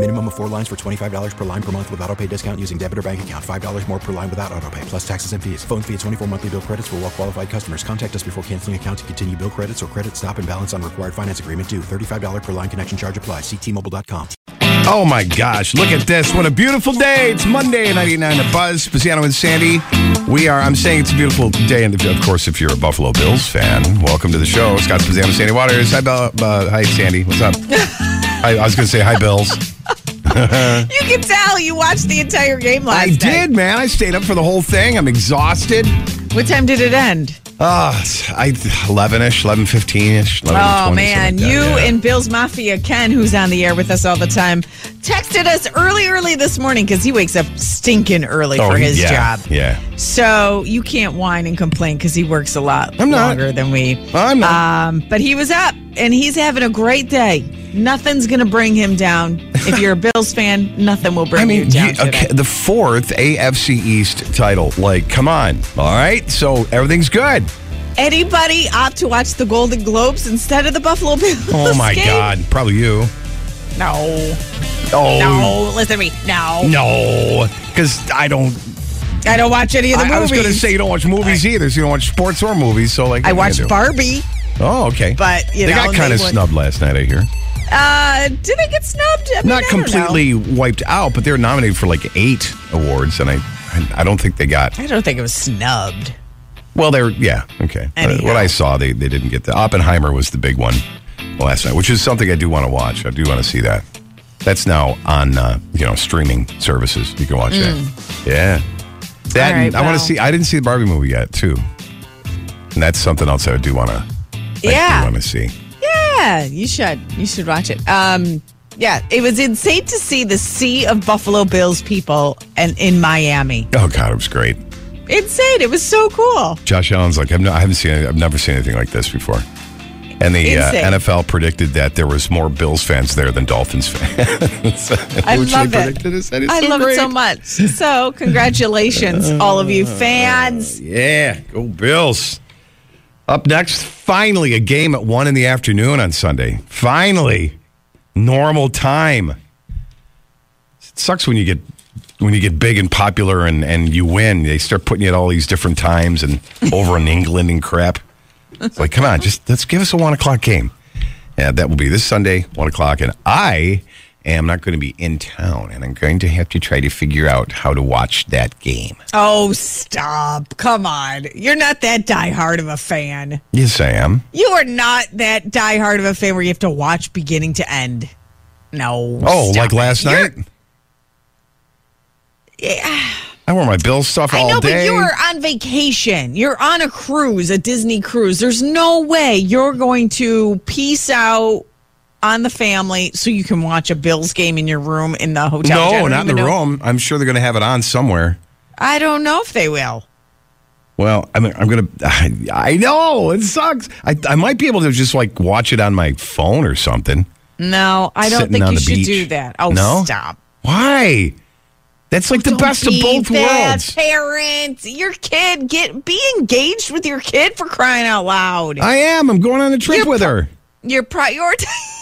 Minimum of four lines for $25 per line per month with auto pay discount using debit or bank account. $5 more per line without auto pay, plus taxes and fees. Phone fee at 24 monthly bill credits for well qualified customers. Contact us before canceling account to continue bill credits or credit stop and balance on required finance agreement due. $35 per line connection charge applies. Ctmobile.com. Oh my gosh, look at this. What a beautiful day. It's Monday, 99 to Buzz, Spezzano and Sandy. We are, I'm saying it's a beautiful day. And of course, if you're a Buffalo Bills fan, welcome to the show. Scott Spezzano, Sandy Waters. Hi, Bell, uh, hi, Sandy. What's up? I, I was going to say hi, Bills. You can tell you watched the entire game last I night. did, man. I stayed up for the whole thing. I'm exhausted. What time did it end? Ah, I 11ish, 11:15ish, 11:20, Oh man, like you yeah. and Bill's Mafia Ken, who's on the air with us all the time, texted us early, early this morning because he wakes up stinking early Oh, for his yeah, job. Yeah. So you can't whine and complain because he works a lot I'm not. longer than we. I'm not. Um, but he was up and he's having a great day. Nothing's gonna bring him down. If you're a Bills fan, nothing will bring I mean, you down. you- okay, the fourth AFC East title. Like, come on. All right. So everything's good. Anybody opt to watch the Golden Globes instead of the Buffalo Bills? Oh my game? God. Probably you. No, Oh no, listen to me. No, No, because I don't. I don't watch any of the I, I was going to say you don't watch movies either. So you don't watch sports or movies. So like, I what are you watched? Barbie. Oh, okay. but, you they know, got kind of snubbed last night. I hear. Uh, did they get snubbed? I mean, Not I completely wiped out, but they were nominated for like eight awards, and I, I, I don't think they got. I don't think it was snubbed. Well, they're yeah okay. Uh, Anyhow. what I saw, they they didn't get the Oppenheimer was the big one last night, which is something I do want to watch. I do want to see that. That's now on uh, you know streaming services. You can watch that. Yeah, that Mm. Right, and I want to see. I didn't see the Barbie movie yet too, and that's something else I do want to. Yeah. want to see. Yeah, you should. You should watch it. Um, yeah, it was insane to see the sea of Buffalo Bills people and in Miami. Oh God, it was great. Insane. It was so cool. Josh Allen's like I've no, I haven't seen I've never seen anything like this before. And the uh, NFL predicted that there was more Bills fans there than Dolphins fans. I love it. predicted. It's- and it's I so love great. it so much. So, congratulations, all of you fans. Yeah, go Bills. Up next, finally a game at one in the afternoon on Sunday. Finally, normal time. It sucks when you get when you get big and popular and, and you win. They start putting you at all these different times and over in England and crap. It's like, come on, just let's give us a one o'clock game. Yeah, that will be this Sunday, one o'clock, and I am not going to be in town, and I'm going to have to try to figure out how to watch that game. Oh, stop. Come on. You're not that diehard of a fan. Yes, I am. You are not that diehard of a fan where you have to watch beginning to end. No. Oh, like it. last You're- night? Yeah. I wore my Bill stuff all I know, day. but you're on vacation. You're on a cruise, a Disney cruise. There's no way you're going to peace out on the family so you can watch a Bills game in your room in the hotel. no, don't in the know- room. I'm sure they're going to have it on somewhere. I don't know if they will. Well, I mean, I'm going to. I know it sucks. I, I might be able to just like watch it on my phone or something. No, I don't think you should beach. do that. Oh, No? stop. Why? That's like the Don't best of both that worlds. Parents, your kid, get be engaged with your kid for crying out loud. I am. I'm going on a trip You're with her. You're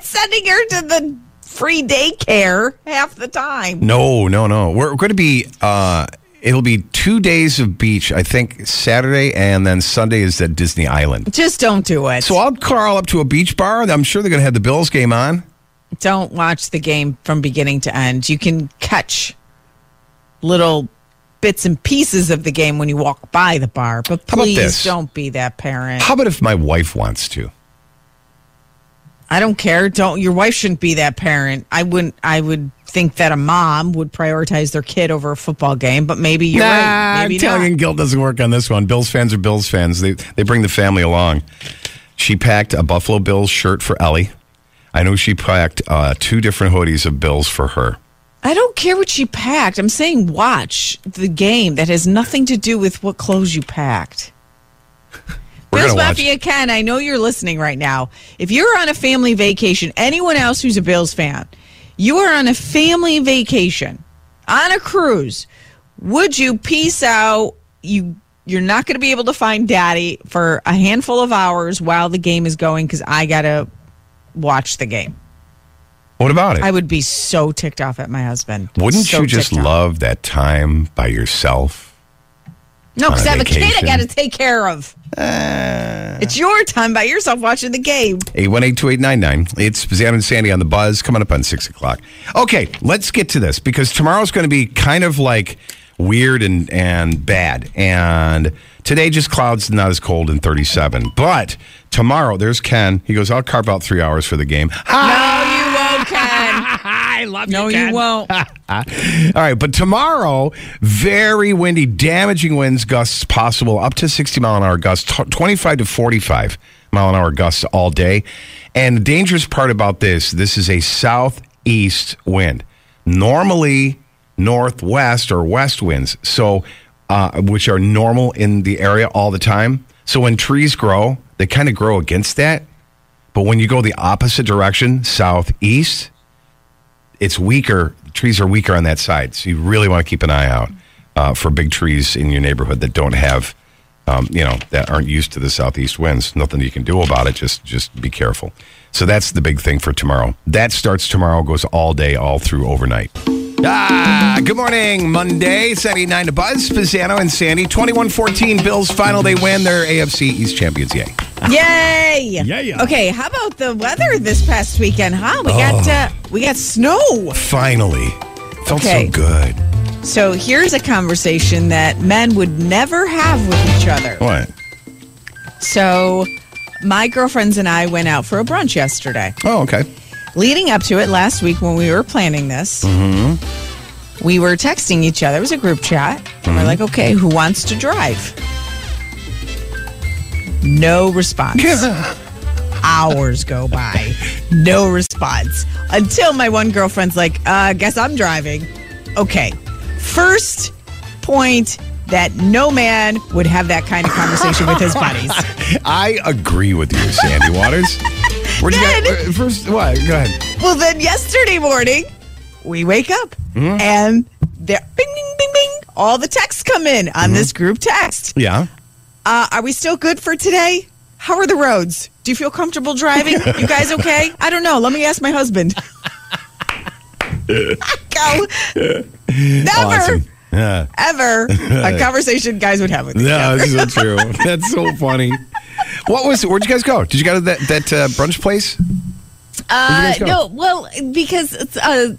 prioritizing sending her to the free daycare half the time. No, no, no. We're going to be. uh It'll be two days of beach. I think Saturday and then Sunday is at Disney Island. Just don't do it. So I'll call up to a beach bar. I'm sure they're going to have the Bills game on. don't watch the game from beginning to end. You can catch little bits and pieces of the game when you walk by the bar, but please don't be that parent. How about if my wife wants to? I don't care. Don't your wife shouldn't be that parent. I wouldn't. I would think that a mom would prioritize their kid over a football game, but maybe you're nah, right. Maybe tongue not. guilt doesn't work on this one. Bills fans are Bills fans. They they bring the family along. She packed a Buffalo Bills shirt for Ellie. I know she packed uh, two different hoodies of Bills for her. I don't care what she packed. I'm saying watch the game. That has nothing to do with what clothes you packed. We're Bills gonna watch. Mafia Ken, I know you're listening right now. If you're on a family vacation, anyone else who's a Bills fan, you are on a family vacation on a cruise. Would you peace out? You you're not going to be able to find daddy for a handful of hours while the game is going because I got to watch the game. What about it? I would be so ticked off at my husband. Wouldn't So you just love that time by yourself? No, because I have a kid I got to take care of. Uh. it's your time by yourself watching the game. 818-2899. It's Zan and Sandy on the buzz coming up on 6 o'clock. Okay, let's get to this because tomorrow's going to be kind of like weird and, and bad. And today just clouds, not as cold in 37. But tomorrow, there's Ken. He goes, I'll carve out three hours for the game. No, won't, Ken. I love No, you won't. All right, but tomorrow, very windy, damaging winds, gusts possible up to 60 mile an hour gusts, t- 25 to 45 mile an hour gusts all day. And the dangerous part about this, this is a southeast wind. Normally, northwest or west winds, so uh, which are normal in the area all the time. So when trees grow, they kind of grow against that. But when you go the opposite direction, southeast, it's weaker. Trees are weaker on that side, so you really want to keep an eye out uh, for big trees in your neighborhood that don't have, um, you know, that aren't used to the southeast winds. Nothing you can do about it. Just just be careful. So that's the big thing for tomorrow. That starts tomorrow, goes all day, all through overnight. Ah, good morning, Monday, Saturday 9 to Buzz, Spezzano and Sandy. 21-14, Bills final, they win. They're AFC East champions, yay. Yay! Yeah, yeah. Okay, how about the weather this past weekend? Huh? We got uh, we got snow. Finally. Felt Okay. so good. So here's a conversation that men would never have with each other. What? So my girlfriends and I went out for a brunch yesterday. Oh, okay. Leading up to it last week when we were planning this, we were texting each other. It was a group chat. And we're like, okay, who wants to drive? No response. Hours go by. No response. Until my one girlfriend's like, uh, guess I'm driving. Okay. First point that no man would have that kind of conversation with his buddies. I agree with you, Sandy Waters. Where'd you Good. uh, First, what? Go ahead. Well, then yesterday morning, we wake up and there, bing, bing, bing, bing, all the texts come in on this group text. Yeah. Uh, are we still good for today? How are the roads? Do you feel comfortable driving? You guys okay? I don't know. Let me ask my husband. Go. Never, Awesome. Yeah. ever a conversation guys would have with each No, other. that's so true. That's so funny. What was? Where'd you guys go? Did you go to that that uh, brunch place? Uh, guys go? no, well, because it's, uh,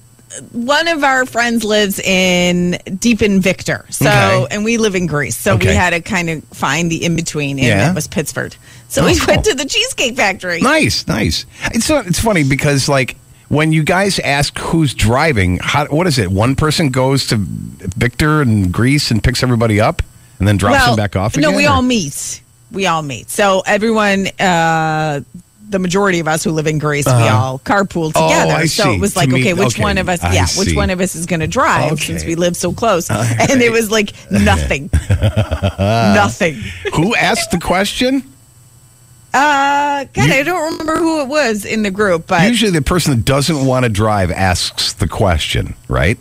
one of our friends lives in deep in Victor, so Okay. and we live in Greece, so Okay. we had to kind of find the in between, and Yeah. that was Pittsford. So Oh, we cool. went to the Cheesecake Factory. Nice, nice. It's so it's funny because like when you guys ask who's driving, how, what is it? One person goes to Victor and Greece and picks everybody up, and then drops them back off. No, we or- all meet. We all meet. So everyone, uh, the majority of us who live in Greece, we all carpool Oh, together. I so it was like, meet- okay, which okay. one of us? I yeah, see. which one of us is going to drive Okay. since we live so close? And it was like nothing, nothing. Who asked the question? Uh, God, I don't remember who it was in the group, but Usually, the person that doesn't want to drive asks the question, right?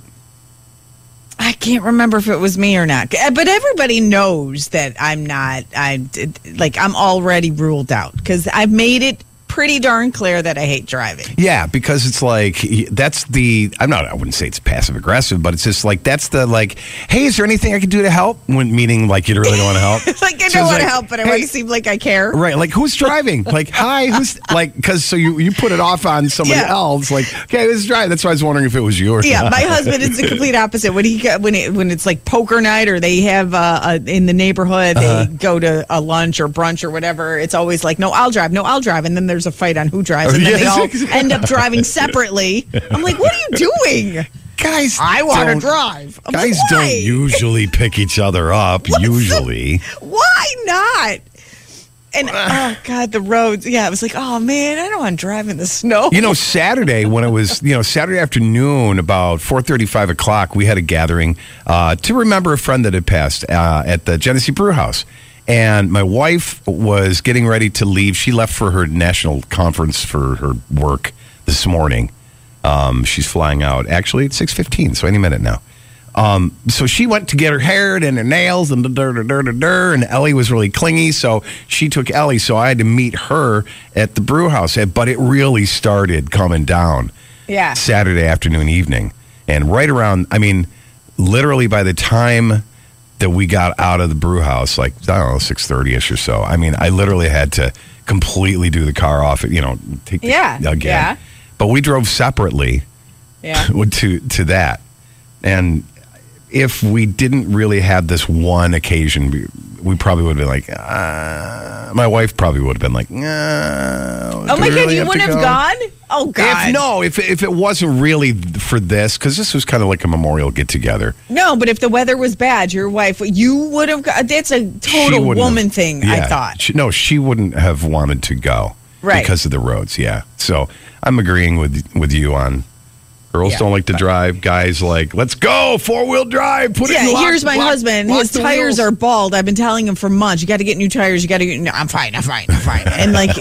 I can't remember if it was me or not. Uh, But everybody knows that I'm not. I'm like I'm already ruled out because I've made it pretty darn clear that I hate driving. Yeah, because it's like that's the I'm not I wouldn't say it's passive aggressive, but it's just like that's the like, hey, is there anything I can do to help? When meaning like you really don't really want to help. like I So don't want to like, help, but I hey, want to seem like I care. Right, like who's driving? Like, hi, who's like? Because so you you put it off on somebody Yeah. else. Like, okay, who's driving? That's why I was wondering if it was yours. Yeah, my husband is the complete opposite. When he when it, when it's like poker night or they have uh, uh, in the neighborhood, Uh-huh. they go to a lunch or brunch or whatever. It's always like, no, I'll drive, no, I'll drive, and then there's a fight on who drives, and then they all end up driving separately. I'm like, what are you doing? Guys, I want to don't- drive. I'm like, Guys "Why? don't usually pick each other up. Usually, Why not? And oh god, the roads. Yeah, it was like, oh man, I don't want to drive in the snow. you know, Saturday when it was, you know, Saturday afternoon about four thirty, five o'clock, we had a gathering uh, to remember a friend that had passed uh, at the Genesee Brew House. And my wife was getting ready to leave. She left for her national conference for her work this morning. Um, she's flying out actually at six fifteen, so any minute now. Um, so she went to get her hair and her nails and dur, dur, dur, dur, dur, and Ellie was really clingy, so she took Ellie. So I had to meet her at the brew house, but it really started coming down yeah. Saturday afternoon, evening, and right around. I mean, literally by the time that we got out of the brew house, like I don't know, six thirty ish or so. I mean, I literally had to completely do the car off. You know, take the, Yeah, again. yeah. But we drove separately Yeah. to to that, and if we didn't really have this one occasion, we, we probably would have been like, uh, my wife probably would have been like, uh, Oh my god, you wouldn't have gone? Oh god. If no, if if it wasn't really for this, because this was kind of like a memorial get together. No, but if the weather was bad, your wife, you would have. got That's a total woman thing. I thought. She, no, she wouldn't have wanted to go, Right. Because of the roads. Yeah. So I'm agreeing with with you on. Girls Yeah. don't like to drive. Guys like, let's go four wheel drive. Put it. Yeah, here's my lock- husband. lock His tires wheels. are bald. I've been telling him for months. You got to get new tires. You got to get. No, I'm fine. I'm fine. I'm fine. And like,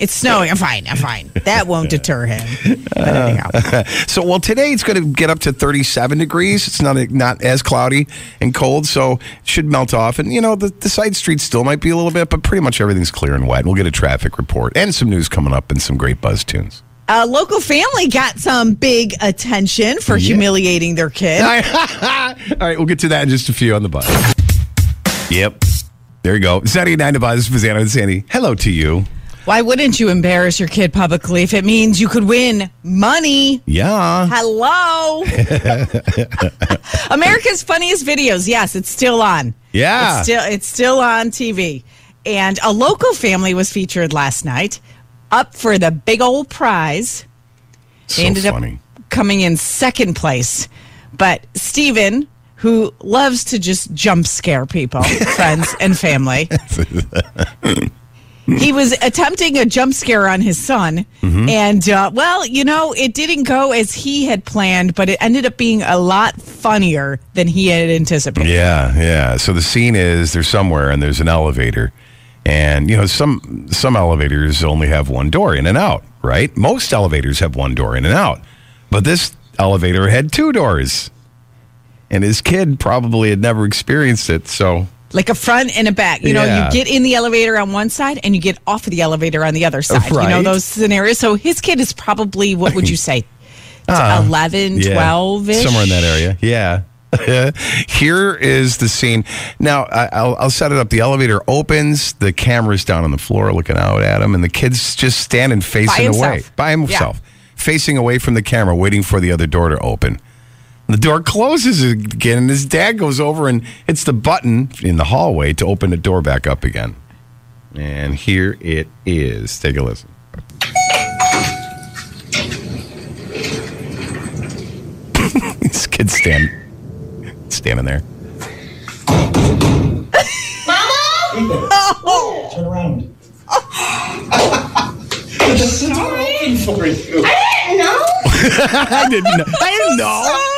it's snowing. I'm fine. I'm fine. That won't deter him. But anyhow, So well, today it's going to get up to 37 degrees. It's not not as cloudy and cold, so it should melt off. And you know the, the side streets still might be a little bit, but pretty much everything's clear and wet. We'll get a traffic report and some news coming up and some great buzz tunes. a local family got some big attention for humiliating their kid. All right, we'll get to that in just a few on the buzz. Yep. There you go. Saturday night to buzz. Spezzano and Sandy. Hello to you. Why wouldn't you embarrass your kid publicly if it means you could win money? Yeah. Hello. America's funniest videos. Yes, it's still on. Yeah. It's still it's still on TV. And a local family was featured last night up for the big old prize. So They ended funny. up coming in second place. But Steven, who loves to just jump scare people, friends and family, he was attempting a jump scare on his son. Mm-hmm. And, uh, well, you know, it didn't go as he had planned, but it ended up being a lot funnier than he had anticipated. Yeah, yeah. So the scene is there's somewhere and there's an elevator. And you know, some some elevators only have one door in and out, right? Most elevators have one door in and out. But this elevator had two doors. And his kid probably had never experienced it, so Like a front and a back. You know, Yeah. you get in the elevator on one side and you get off of the elevator on the other side. You know, those scenarios. So his kid is probably, what would you say? Uh, 11, yeah, 12 ish? somewhere in that area. Yeah. Here is the scene. Now I, I'll, I'll set it up. The elevator opens. The camera's down on the floor, looking out at him, and the kid's just standing facing away by himself, facing away from the camera, waiting for the other door to open. The door closes again, and his dad goes over and hits the button in the hallway to open the door back up again. And here it is. Take a listen. this kid's stand, standing there. Mama Turn around. It's waiting for you. I didn't know. I didn't know. So sweet.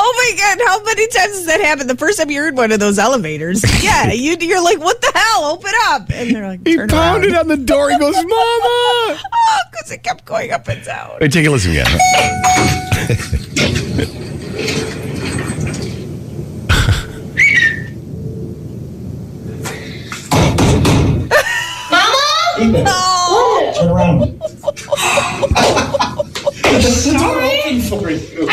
Oh my God. How many times has that happened? The first time you heard one of those elevators. Yeah. You, you're like, what the hell? Open up. And they're like, He turn pounded around. on the door. He goes, Mama. Oh, because it kept going up and down. Wait, take a listen again. Mama! No. Turn around. It's waiting for you.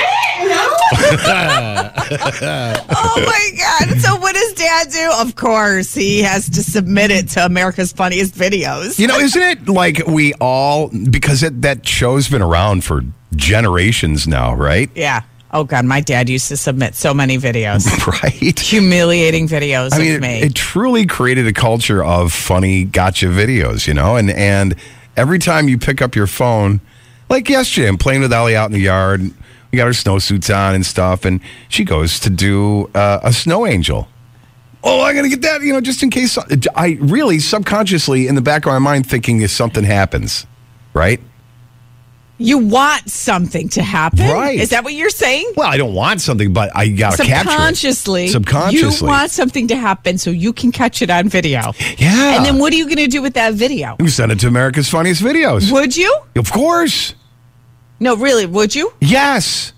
Oh my God. So what does dad do? Of course, he has to submit it to America's Funniest Videos. You know, isn't it like we all, because it, that show's been around for generations now, right? Yeah. Oh God, my dad used to submit so many videos, right? humiliating videos I mean, of it, me. it truly created a culture of funny gotcha videos, you know, and and every time you pick up your phone, like yesterday, I'm playing with Ellie out in the yard. We got our snowsuits on and stuff, and she goes to do uh, a snow angel. Oh, I gotta get that, you know, just in case. I really subconsciously in the back of my mind thinking if something happens, right? you want something to happen, Right. Is that what you're saying? Well, I don't want something, but I gotta capture it. Subconsciously, Subconsciously, you want something to happen so you can catch it on video. yeah. And then what are you going to do with that video? we send it to America's Funniest Videos. Would you? Of course. No, really, would you? Yes.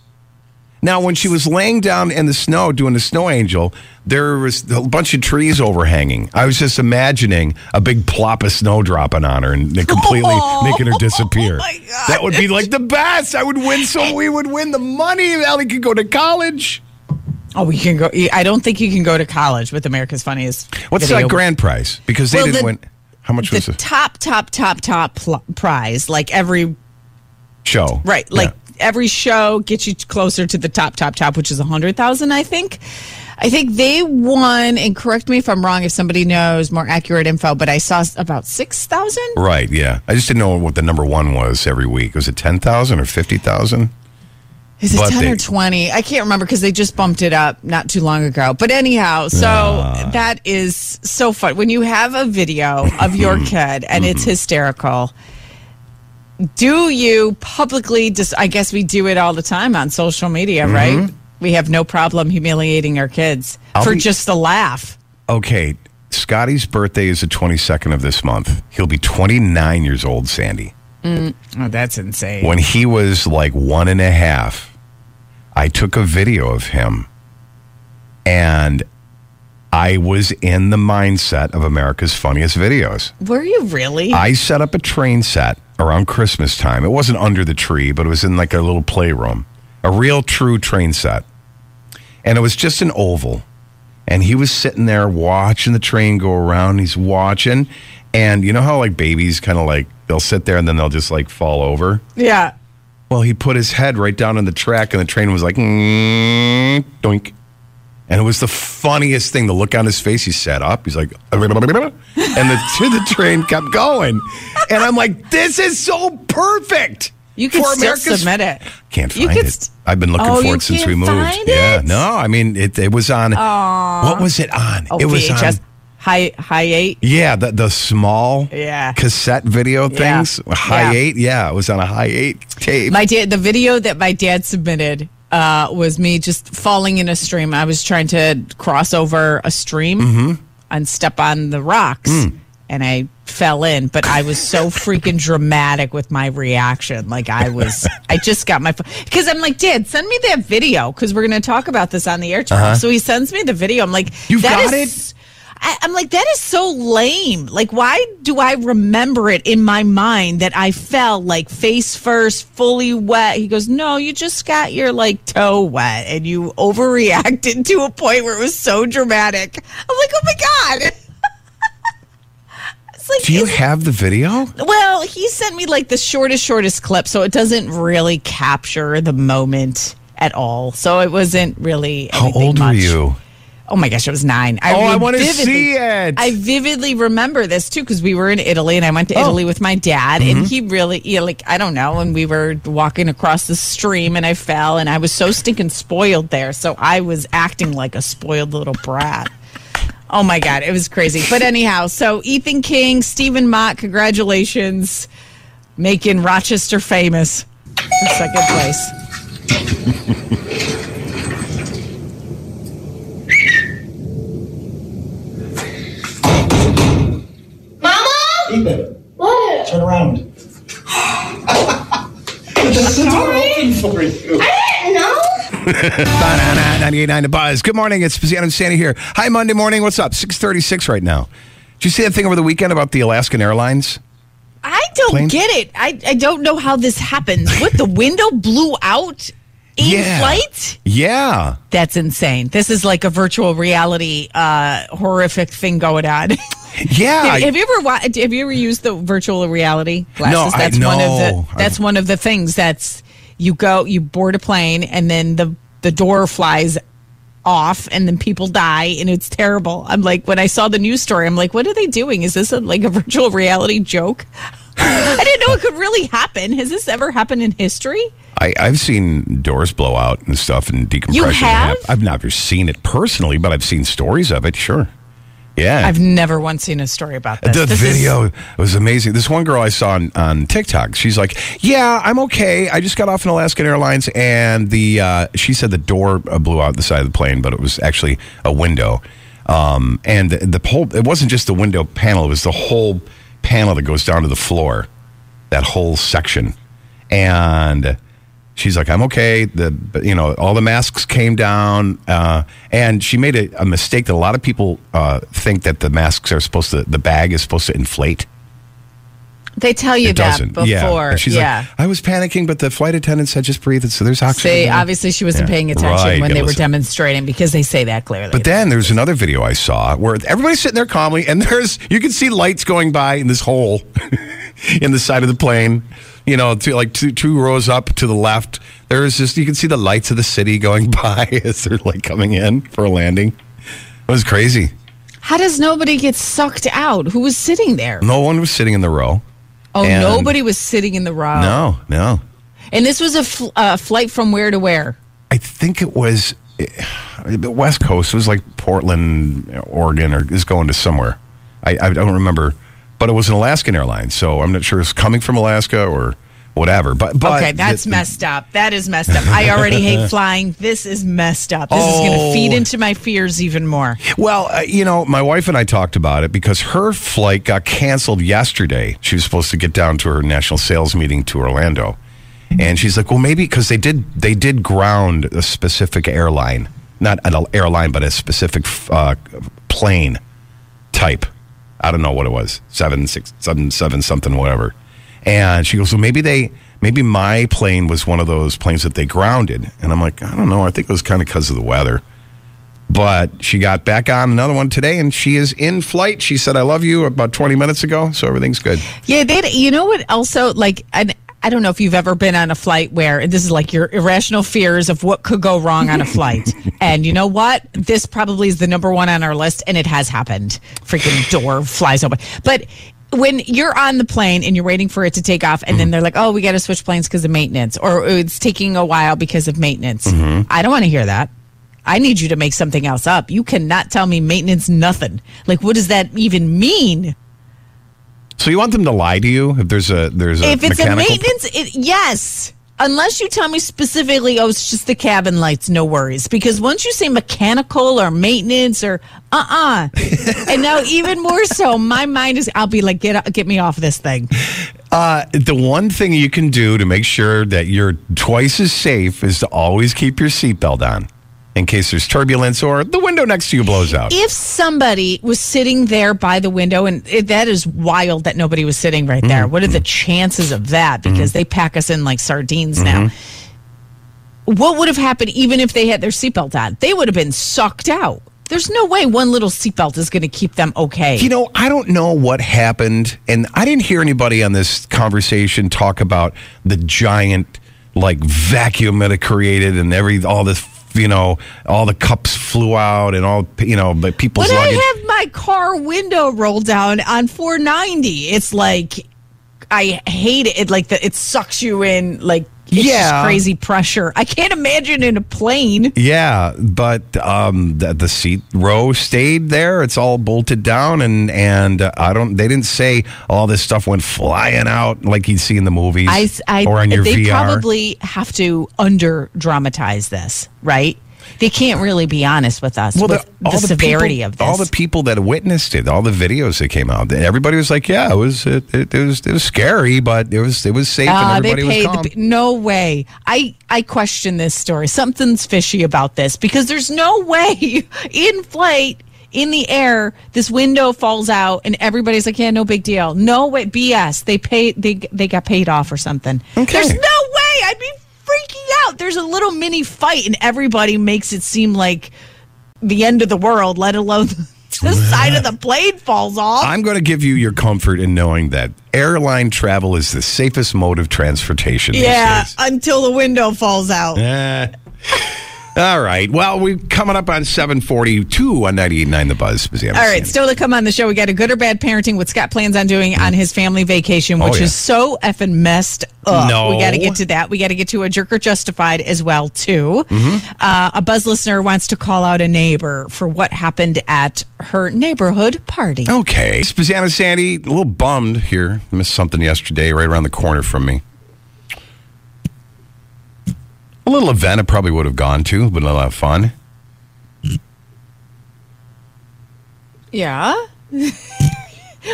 Now, when she was laying down in the snow doing the snow angel, there was a bunch of trees overhanging. I was just imagining a big plop of snow dropping on her and completely making her disappear. Oh, my God. That would be like the best. I would win so we would win the money. Allie could go to college. Oh, we can go. I don't think you can go to college with America's Funniest. What's video. that grand prize? Because they Well, didn't the- win. How much was it? the top, top, top, top prize, like every show? right, like every show gets you closer to the top, top, top, which is a hundred thousand, I think. I think they won, and correct me if I'm wrong if somebody knows more accurate info, but I saw about six thousand. Right, yeah. I just didn't know what the number one was every week. Was it 10,000 or 50,000? Is it But 10 they- or 20? I can't remember because they just bumped it up not too long ago. But anyhow, so that is so fun. When you have a video of your mm-hmm. kid and it's mm-hmm. hysterical, do you publicly just, I guess we do it all the time on social media, mm-hmm. right? We have no problem humiliating our kids I'll for be- just a laugh. Okay, Scotty's birthday is the 22nd of this month. He'll be 29 years old, Sandy. Mm, oh, that's insane. When he was like one and a half, I took a video of him and I was in the mindset of America's funniest videos. Were you really? I set up a train set around Christmas time. It wasn't under the tree, but it was in like a little playroom, a real true train set. And it was just an oval. And he was sitting there watching the train go around. He's watching. And you know how like babies kind of like they'll sit there and then they'll just like fall over? yeah. Well, he put his head right down on the track and the train was like, mm, doink. And it was the funniest thing. The look on his face, he sat up. He's like, and the, the train kept going. And I'm like, this is so perfect. You can for still America's- submit it. Can't find could it. st- I've been looking Oh, for it since we moved. Yeah, no, I mean it. It was on. What was it on? Oh, it was VHS. on. High, high eight. Yeah, the the small Yeah. cassette video Yeah. things. High Yeah. eight. Yeah, it was on a high eight tape. My dad, the video that my dad submitted uh, was me just falling in a stream. I was trying to cross over a stream Mm-hmm. and step on the rocks, Mm. and I fell in. But I was so freaking dramatic with my reaction. Like I was, I just got my because I'm like, Dad, send me that video because we're going to talk about this on the air tomorrow. So he sends me the video. I'm like, Uh-huh. You've got is- I, I'm like, that is so lame. Like, why do I remember it in my mind that I fell like face first, fully wet? He goes, No, you just got your like toe wet and you overreacted to a point where it was so dramatic. I'm like, Oh my God. like, Do you have the video? well, he sent me like the shortest, shortest clip, so it doesn't really capture the moment at all. So it wasn't really. How old were you? Oh my gosh, it was nine. I Oh, I wanna vividly- see it. I vividly remember this too because we were in Italy and I went to Oh. Italy with my dad Mm-hmm. and he really, yeah, like I don't know, and we were walking across the stream and I fell and I was so stinking spoiled there, so I was acting like a spoiled little brat. Oh my god, it was crazy. But anyhow, so Ethan King, Stephen Mott, congratulations, making Rochester famous for second place. Mama? What? Turn around. the door open for you. I didn't know. 98.9 The Buzz. Good morning. It's Spezzano and Sandy here. Hi, Monday morning. What's up? 636 right now. Did you see that thing over the weekend about the Alaskan Airlines? I don't Plane? get it. I, I don't know how this happens. What the window blew out in Yeah. flight? Yeah. That's insane. This is like a virtual reality uh, horrific thing going on. Yeah. have, have you ever wa- have you ever used the virtual reality glasses? No, I- that's one of the that's one of the things that's you go you board a plane and then the the door flies off and then people die and it's terrible. I'm like, when I saw the news story, I'm like, what are they doing? Is this a, like a virtual reality joke? I didn't know it could really happen. Has this ever happened in history? I, I've seen doors blow out and stuff and decompression. You have? I've never seen it personally, but I've seen stories of it. Sure. Yeah. I've never once seen a story about this. the This is- video was amazing. This one girl I saw on, on TikTok, she's like, "Yeah, I'm okay. I just got off an Alaskan Airlines, and the uh, she said the door uh, blew out the side of the plane, but it was actually a window. Um, and the, the whole it wasn't just the window panel; it was the whole panel that goes down to the floor, that whole section. And she's like, "I'm okay." The you know all the masks came down, uh, and she made a, a mistake that a lot of people uh, think that the masks are supposed to, the bag is supposed to inflate. They tell you it that doesn't. before. Yeah. And she's yeah. like, I was panicking, but the flight attendant said just breathe. So there's oxygen. In there." obviously, she wasn't Yeah. paying attention Right. when they were demonstrating because they say that clearly. But then there's another video I saw where everybody's sitting there calmly, and there's you can see lights going by in this hole in the side of the plane. You know, to like two, two rows up to the left. There's just you can see the lights of the city going by as they're like coming in for a landing. It was crazy. How does nobody get sucked out? Who was sitting there? No one was sitting in the row. Oh, And- nobody was sitting in the row. No, no. And this was a fl- uh, flight from where to where? I think it was eh, the West Coast. It was like Portland, Oregon, or is going to somewhere. I, I don't remember, but it was an Alaskan Airlines, so I'm not sure it's coming from Alaska or whatever. But, but okay, that's the- messed up. That is messed up. I already hate flying. This is messed up. This is going to Oh. feed into my fears even more. Well, uh, you know, my wife and I talked about it because her flight got canceled yesterday. She was supposed to get down to her national sales meeting to Orlando, and she's like, "Well, maybe because they did they did ground a specific airline, not an airline, but a specific uh, plane type. I don't know what it was, seven six seven seven something whatever." And she goes, "Well, maybe they." Maybe my plane was one of those planes that they grounded. And I'm like, I don't know. I think it was kind of because of the weather. But she got back on another one today and she is in flight. She said, I love you about 20 minutes ago. So everything's good. Yeah, they. You know what? Also, like, I, I don't know if you've ever been on a flight where and this is like your irrational fears of what could go wrong on a flight. and you know what? This probably is the number one on our list, and it has happened. Freaking door flies open. But when you're on the plane and you're waiting for it to take off, and then mm-hmm. they're like, "Oh, we got to switch planes because of maintenance," or oh, it's taking a while because of maintenance. Mm-hmm. I don't want to hear that. I need you to make something else up. You cannot tell me maintenance nothing. Like, what does that even mean? So you want them to lie to you if there's a there's a if it's a maintenance, it, yes. Unless you tell me specifically, oh, it's just the cabin lights, no worries. Because once you say mechanical or maintenance or uh uh and now even more so, my mind is, I'll be like, get get me off this thing. Uh, the one thing you can do to make sure that you're twice as safe is to always keep your seatbelt on in case there's turbulence or the window next to you blows out. If somebody was sitting there by the window, and it, that is wild that nobody was sitting right there. Mm-hmm. What are the chances of that? Mm-hmm. Because they pack us in like sardines now. Mm-hmm. What would have happened even if they had their seatbelt on? They would have been sucked out. There's no way one little seatbelt is going to keep them okay. You know, I don't know what happened, and I didn't hear anybody on this conversation talk about the giant like vacuum that it created and every all this. You know, all the cups flew out and all you know, but people's when luggage. I have my car window rolled down on 490, it's like I hate it. It like the, it sucks you in like Yeah. crazy pressure. I can't imagine in a plane. Yeah, but um, the, the seat row stayed there. It's all bolted down, and and uh, I don't. They didn't say all this stuff went flying out like you'd see in the movies I, I or on your they VR. probably have to under dramatize this, right? They can't really be honest with us with the, severity people, of this. all the people that witnessed it, all the videos that came out, everybody was like, "Yeah, it was it, it, it was it was scary, but it was it was safe Ah, and they everybody was calm." the, no way. I I question this story. Something's fishy about this because there's no way in flight in the air this window falls out and everybody's like, yeah, no big deal. No way, BS. They paid. They they got paid off or something. Okay. There's no way. I'd be out. There's a little mini fight and everybody makes it seem like the end of the world. Let alone the side of the plane falls off. I'm going to give you your comfort in knowing that airline travel is the safest mode of transportation. yeah, until the window falls out. Eh. All right. Well, we're coming up on 742 on 98.9 The Buzz. All All right, still to come on the show, we got a good or bad parenting, what Scott plans on doing on his family vacation, which Oh, yeah. is so effing messed up. No. We got to get to that. We got to get to a jerk or justified as well, too. Mm-hmm. Uh, a Buzz listener wants to call out a neighbor for what happened at her neighborhood party. Okay. Spaziana Sandy, a little bummed here. Missed something yesterday right around the corner from me. A little event I probably would have gone to, but a lot of fun. Yeah.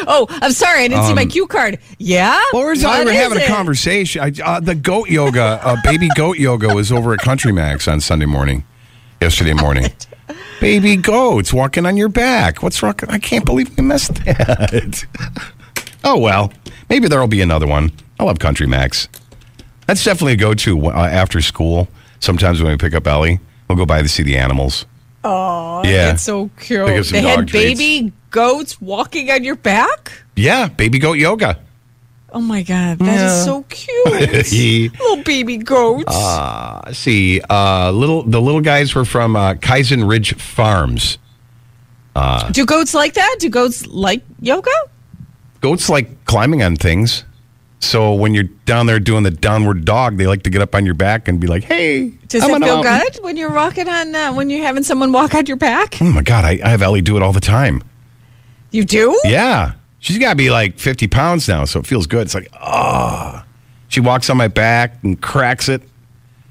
oh, I'm sorry. I didn't see my Um, cue card. Yeah? Well, we're, What we're is having a it? conversation. I, uh, the goat yoga, uh, baby goat yoga was over at Country Max on Sunday morning, yesterday morning. baby goats walking on your back. What's wrong? I can't believe we missed that. oh, well, maybe there'll be another one. I love Country Max. That's definitely a go to uh, after school. Sometimes when we pick up Ellie, we'll go by to see the animals. Oh, Yeah. that's so cute. Some They had treats. baby goats walking on your back? Yeah, baby goat yoga. Oh my God, that is Yeah. so cute. Little baby goats. Uh, see, uh, little the little guys were from uh, Kaizen Ridge Farms. Uh, Do goats like that? Do goats like yoga? goats like climbing on things. So when you're down there doing the downward dog, they like to get up on your back and be like, "Hey, Does I'm it feel mountain." good when you're walking on, uh, when you're having someone walk on your back? Oh my god, I, I have Ellie do it all the time. You do? Yeah, she's got to be like 50 pounds now, so it feels good. It's like, ah, she walks on my back and cracks it.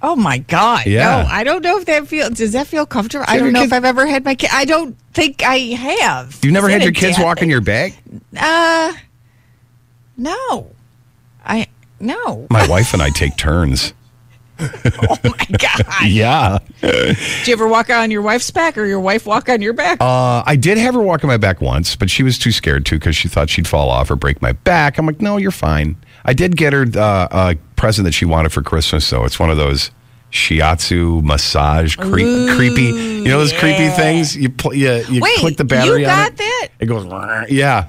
Oh my God. Yeah. No, I don't know if that feels, does that feel comfortable? I don't know if I've ever had my kid. I don't think I have. You've never Is had that your a kids dad walk on thing? your back? Uh, no. No. My wife and I take turns. oh my God. Yeah. Did you ever walk on your wife's back or your wife walk on your back? Uh, I did have her walk on my back once, but she was too scared to because she thought she'd fall off or break my back. I'm like, no, you're fine. I did get her uh, a present that she wanted for Christmas, though. It's one of those shiatsu massage cre- creepy. You know those creepy things? You pl- you, you Wait, click the battery you on it. that? It goes. Yeah.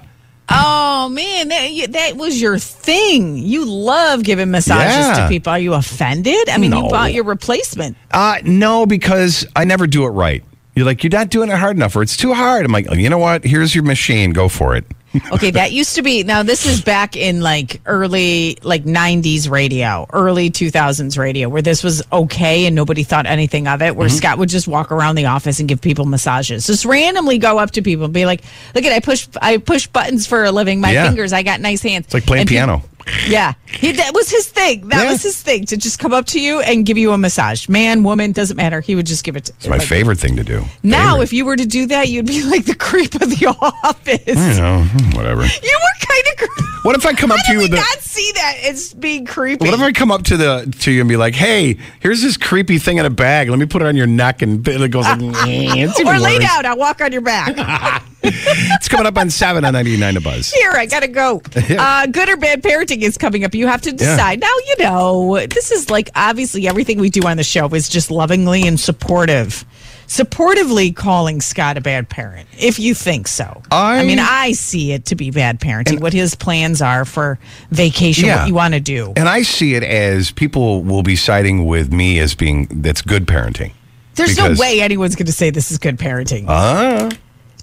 Oh man, that, that was your thing. You love giving massages Yeah. to people. Are you offended? I mean, No. you bought your replacement. Uh, no, because I never do it right. You're like, you're not doing it hard enough, or it's too hard. I'm like, you know what? Here's your machine. Go for it. Okay, that used to be. Now this is back in like early like '90s radio, early 2000s radio, where this was okay and nobody thought anything of it. Where Mm-hmm. Scott would just walk around the office and give people massages, just randomly go up to people and be like, "Look at I push I push buttons for a living. My Yeah. fingers, I got nice hands." It's like playing And piano. Yeah, he, that was his thing. That Yeah. was his thing to just come up to you and give you a massage. Man, woman, doesn't matter. He would just give it. To, It's my favorite thing to do. Now, Favorite. if you were to do that, you'd be like the creep of the office. you know, hmm, whatever. You were kind of. What if I come up How to did you with not see that it's being creepy? What if I come up to the to you and be like, "Hey, here's this creepy thing in a bag. Let me put it on your neck," and it goes like, "Eh, it's even or lay worse." down, I'll walk on your back. It's coming up on seven on ninety nine to buzz. Here, I gotta go. Uh, good or bad parenting is coming up. You have to decide. Now, you know, this is like obviously everything we do on the show is just lovingly and supportive. Supportively calling Scott a bad parent, if you think so. I- mean, I see it to be bad parenting. what his plans are for vacation, Yeah. what you want to do. And I see it as people will be siding with me as being that's good parenting. There's because- no way anyone's going to say this is good parenting. Ah,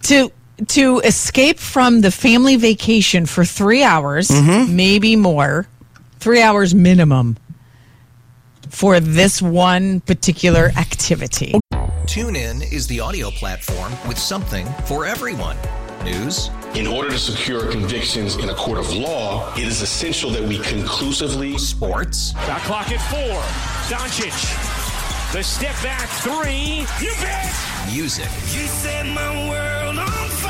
to to escape from the family vacation for three hours, Mm-hmm. maybe more, three hours minimum for this one particular activity. Tune in is the audio platform with something for everyone. News, In order to secure convictions in a court of law, it is essential that we conclusively sports, Shot clock at four. Doncic. The step back three. You bet. music, You set my world on fire.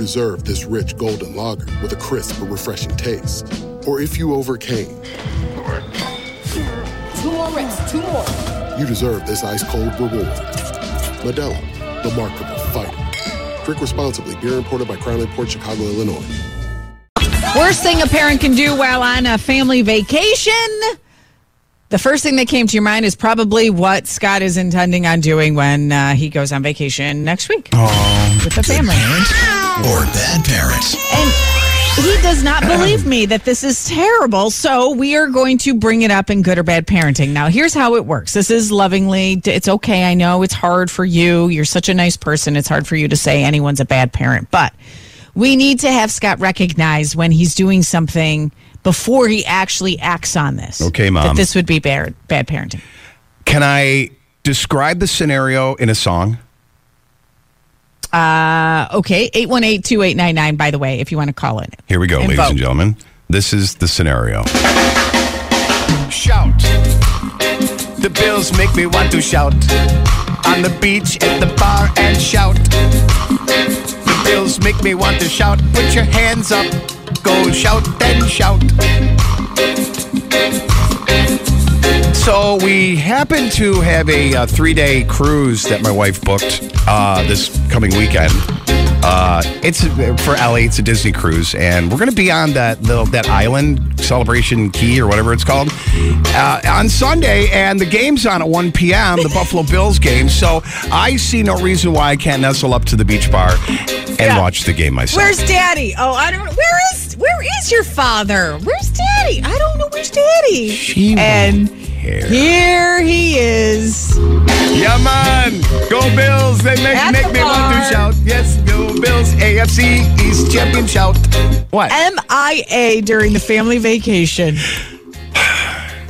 deserve this rich golden lager with a crisp but refreshing taste. Or if you overcame, two more reps, two more. You deserve this ice cold reward. Modelo, the mark of a fighter. Drink responsibly. Beer imported by Crown Port Chicago, Illinois. Worst thing a parent can do while on a family vacation. The first thing that came to your mind is probably what Scott is intending on doing when uh, he goes on vacation next week oh, with the family. Or bad parents. And he does not believe me that this is terrible. So we are going to bring it up in good or bad parenting. Now, here's how it works. This is lovingly. It's okay. I know it's hard for you. You're such a nice person. It's hard for you to say anyone's a bad parent, but we need to have Scott recognize when he's doing something before he actually acts on this. Okay, mom. That this would be bad, bad parenting. Can I describe the scenario in a song? Uh, okay, 818-2899, by the way, if you want to call it. Here we go, and ladies vote. and gentlemen. This is the scenario. Shout. The bills make me want to shout. On the beach, at the bar, and shout. Bills make me want to shout. Put your hands up. Go shout, then shout. So we happen to have a uh, three-day cruise that my wife booked uh, this coming weekend. Uh, it's for LA. It's a Disney cruise, and we're going to be on that the, that island, Celebration Key or whatever it's called, uh, on Sunday. And the game's on at 1 p.m. The Buffalo Bills game. So I see no reason why I can't nestle up to the beach bar and Yeah. watch the game myself. Where's Daddy? Oh, I don't. Know where is Where is your father? Where's Daddy? I don't know where's Daddy. She and here. here he is. Yeah, man. Go Bills. They make, At make the me want to shout. Yes, go Bills. AFC East champion shout. What? MIA during the family vacation.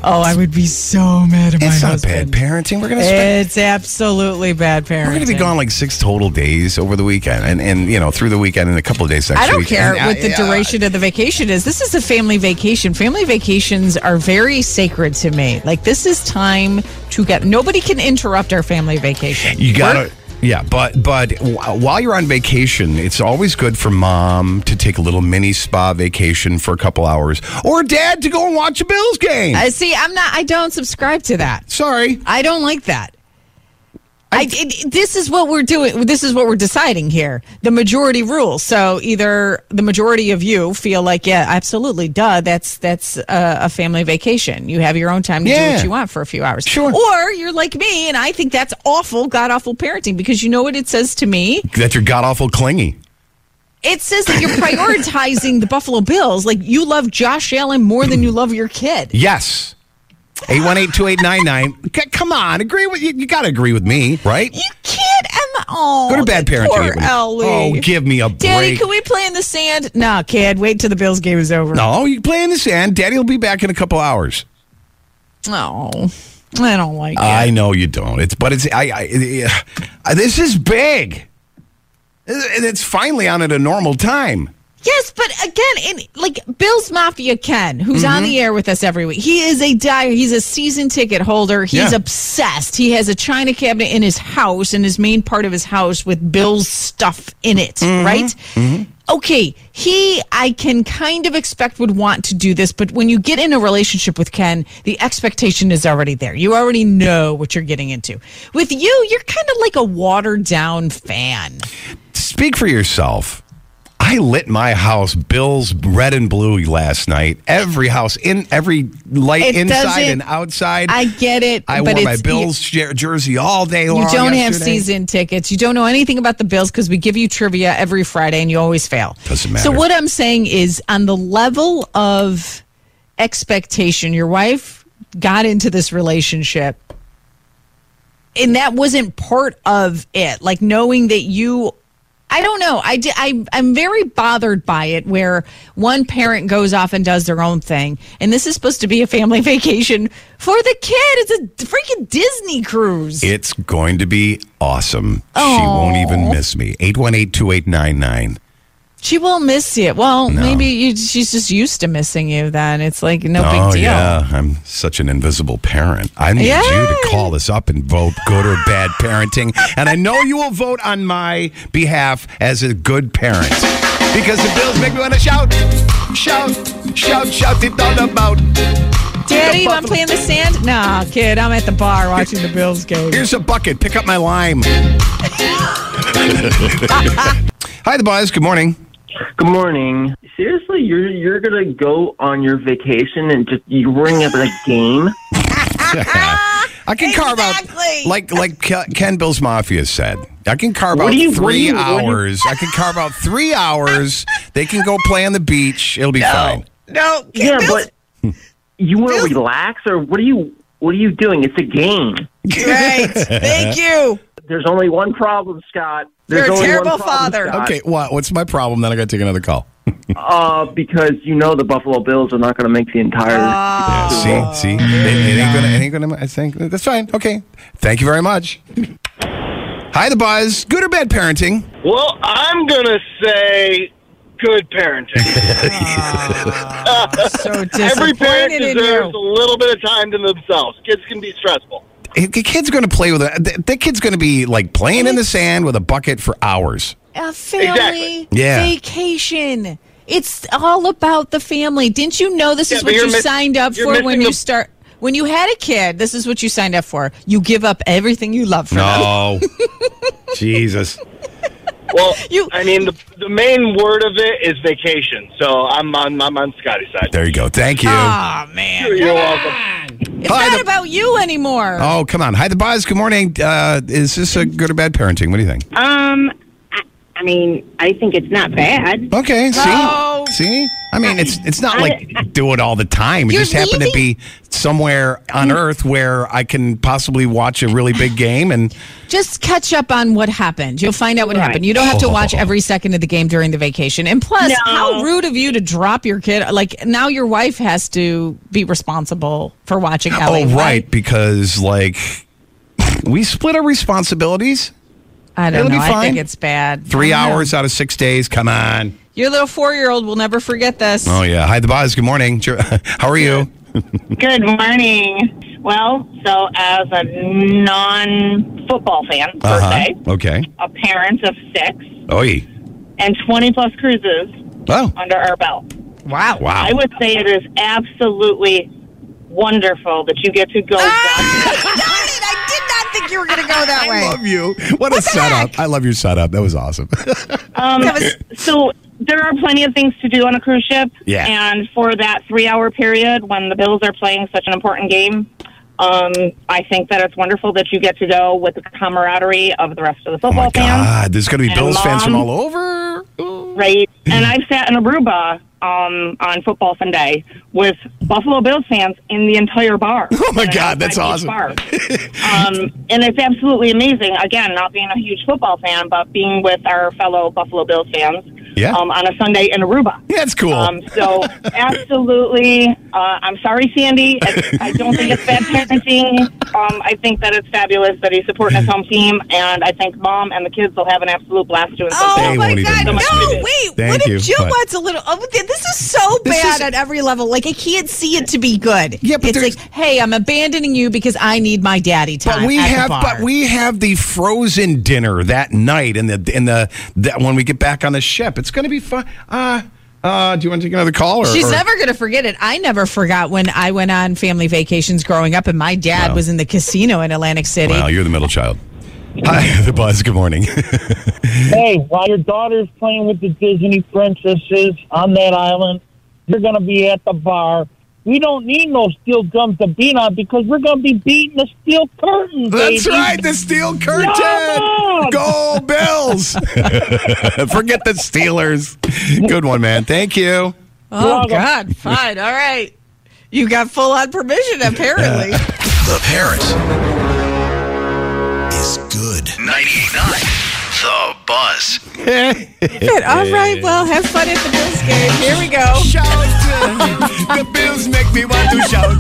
Oh, I would be so mad at my It's not husband. bad parenting. We're gonna spend. It's absolutely bad parenting. We're going to be gone like six total days over the weekend, and and you know through the weekend and a couple of days next I don't week. care And, uh, what the yeah, duration of the vacation is. This is a family vacation. Family vacations are very sacred to me. Like this is time to get. Nobody can interrupt our family vacation. You got Work- to. Yeah, but but while you're on vacation, it's always good for mom to take a little mini spa vacation for a couple hours, or dad to go and watch a Bills game. Uh, see, I'm not. I don't subscribe to that. Sorry, I don't like that. I, it, this is what we're doing. This is what we're deciding here. The majority rules. So either the majority of you feel like, yeah, absolutely, duh, that's that's a, a family vacation. You have your own time to do what you want for a few hours. Sure. Or you're like me, and I think that's awful, god awful parenting because you know what it says to me. that you're god awful clingy. It says that you're prioritizing the Buffalo Bills. Like you love Josh Allen more than you love your kid. Yes. 818-2899. Come on, agree with you. You got to agree with me, right? You can't. Emma. Oh, Go to bad parenting. Poor. Ellie. Oh, give me a Daddy, break. can we play in the sand? Nah, kid. Wait till the Bills game is over. No, you can play in the sand. Daddy will be back in a couple hours. Oh, I don't like it. I know you don't. It's but it's I, I it- uh, this is big. And it's finally on at a normal time. Yes, but again, in like Bills Mafia Ken, who's Mm-hmm. on the air with us every week, he is a dire. He's a season ticket holder. He's Yeah. obsessed. He has a china cabinet in his house, in his main part of his house, with Bill's stuff in it. Mm-hmm. Right? Okay, he I can kind of expect would want to do this, but when you get in a relationship with Ken, the expectation is already there. You already know what you're getting into. With you, you're kind of like a watered down fan. Speak for yourself. I lit my house Bills red and blue last night. Every house in every light It inside and outside. I get it, I wore my Bills jer- jersey all day long. You don't have season tickets. You don't know anything about the Bills because we give you trivia every Friday and you always fail. Doesn't matter. So what I'm saying is on the level of expectation, your wife got into this relationship and that wasn't part of it. Like knowing that you I don't know. I, I, I'm very bothered by it where one parent goes off and does their own thing, and this is supposed to be a family vacation for the kid. It's a freaking Disney cruise. It's going to be awesome. She won't even miss me. 818 2899. She won't miss you. Well, No. maybe you, she's just used to missing you. Then it's like no oh, big deal. yeah. I'm such an invisible parent. I need you to call us up and vote good or bad parenting. And I know you will vote on my behalf as a good parent because the bills make me want to shout, shout, shout, shout it all about. Daddy, you want to play in the sand? Nah, kid. I'm at the bar watching the Bills game. Here's a bucket. Pick up my lime. Hi, the boys. Good morning. Good morning. Seriously, you're you're gonna go on your vacation and just you bring up a game? I can carve out like like Ke- Ken Bills Mafia said. I can carve What out do you- what do three you- what do you- hours. I can carve out three hours. They can go play on the beach. It'll be fine. No, yeah, but you want to relax, or what are you what are you doing? It's a game. Right. Thank you. There's only one problem, Scott. There's You're a terrible father. Scott. Okay, what? What's my problem? Then I got to take another call. Uh, because you know the Buffalo Bills are not going to make the entire. Yeah, see, see, it, it ain't gonna, it ain't gonna. I think that's fine. Okay, thank you very much. Hi, the buzz. Good or bad parenting? Well, I'm gonna say good parenting. so Every parent disappointed in deserves you. a little bit of time to themselves. Kids can be stressful. The kid's going to play with a. The, the kid's going to be like playing in the sand with a bucket for hours. A family Yeah. vacation. It's all about the family. Didn't you know this Yeah, is but what you're you miss- signed up you're for when missing you the- start? When you had a kid, this is what you signed up for. You give up everything you love for them. No, Jesus. Well, you, I mean, the, the main word of it is vacation. So I'm on I'm on Scotty's side. There you go. Thank you. Oh man, You're, you're welcome. it's not about you anymore. Oh, come on. Hi, the buzz. Good morning. Uh, is this a good or bad parenting? What do you think? Um, I, I mean, I think it's not bad. Okay, see, No. see. I mean, it's it's not like do it all the time. It You're just happen to be somewhere on mm. Earth where I can possibly watch a really big game, and Just catch up on what happened. You'll find out what happened. You don't have to watch oh. every second of the game during the vacation. And plus, No. how rude of you to drop your kid. Like now, your wife has to be responsible for watching Ellie. oh right, because like we split our responsibilities. I don't It'll know. be I think it's bad. Three I know. hours out of six days. Come on. Your little four-year-old will never forget this. Oh yeah. Hi, the boss. Good morning. How are you? Good morning. Well, so as a non-football fan, per Uh-huh. se, Okay. a parent of six, Oi. and 20 plus cruises Oh. under our belt. Wow. Wow. I would say it is absolutely wonderful that you get to go. I did not think you were going to go that way. I love you. What a setup. I love your setup. That was awesome. Um, so there are plenty of things to do on a cruise ship. Yeah. And for that three hour period when the Bills are playing such an important game, um, I think that it's wonderful that you get to go with the camaraderie of the rest of the football fans. Oh God, there's going to be And Bills fans from all over. Right. And I've sat in Aruba um, on football Sunday with Buffalo Bills fans in the entire bar. Oh my God, that's awesome. Bar. um, and it's absolutely amazing. Again, not being a huge football fan, but being with our fellow Buffalo Bills fans Yeah. um, on a Sunday in Aruba. That's cool. Um, so, absolutely, uh, I'm sorry, Sandy. I, I don't think it's bad parenting. Um, I think that it's fabulous that he's supporting his home team, and I think mom and the kids will have an absolute blast doing Oh something. They won't even God, miss no, wait. Thank what you, if Jill but- wants a little? Oh, this is so This bad is- at every level. Like I can't see it to be good. Yeah, but it's there's- like, hey, I'm abandoning you because I need my daddy time. But we at the have, bar. but we have the frozen dinner that night, and the and the, that when we get back on the ship, it's going to be fun. Uh, uh, do you want to take another call? Or, She's or- never going to forget it. I never forgot when I went on family vacations growing up, and my dad Wow. was in the casino in Atlantic City. Wow, you're the middle child. Hi, the buzz. Good morning. hey, while your daughter's playing with the Disney princesses on that island, you're going to be at the bar. We don't need no steel gums to beat on because we're going to be beating the steel curtain. That's baby. right, the steel curtain. Come on! Go Bills! Forget the Steelers. Good one, man. Thank you. Oh God, fine, all right. You got full on permission, apparently. The parent is good. 98.9. The Buzz. Good. All right. Well, have fun at the Bills game. Here we go. Shout. the Bills make me want to shout.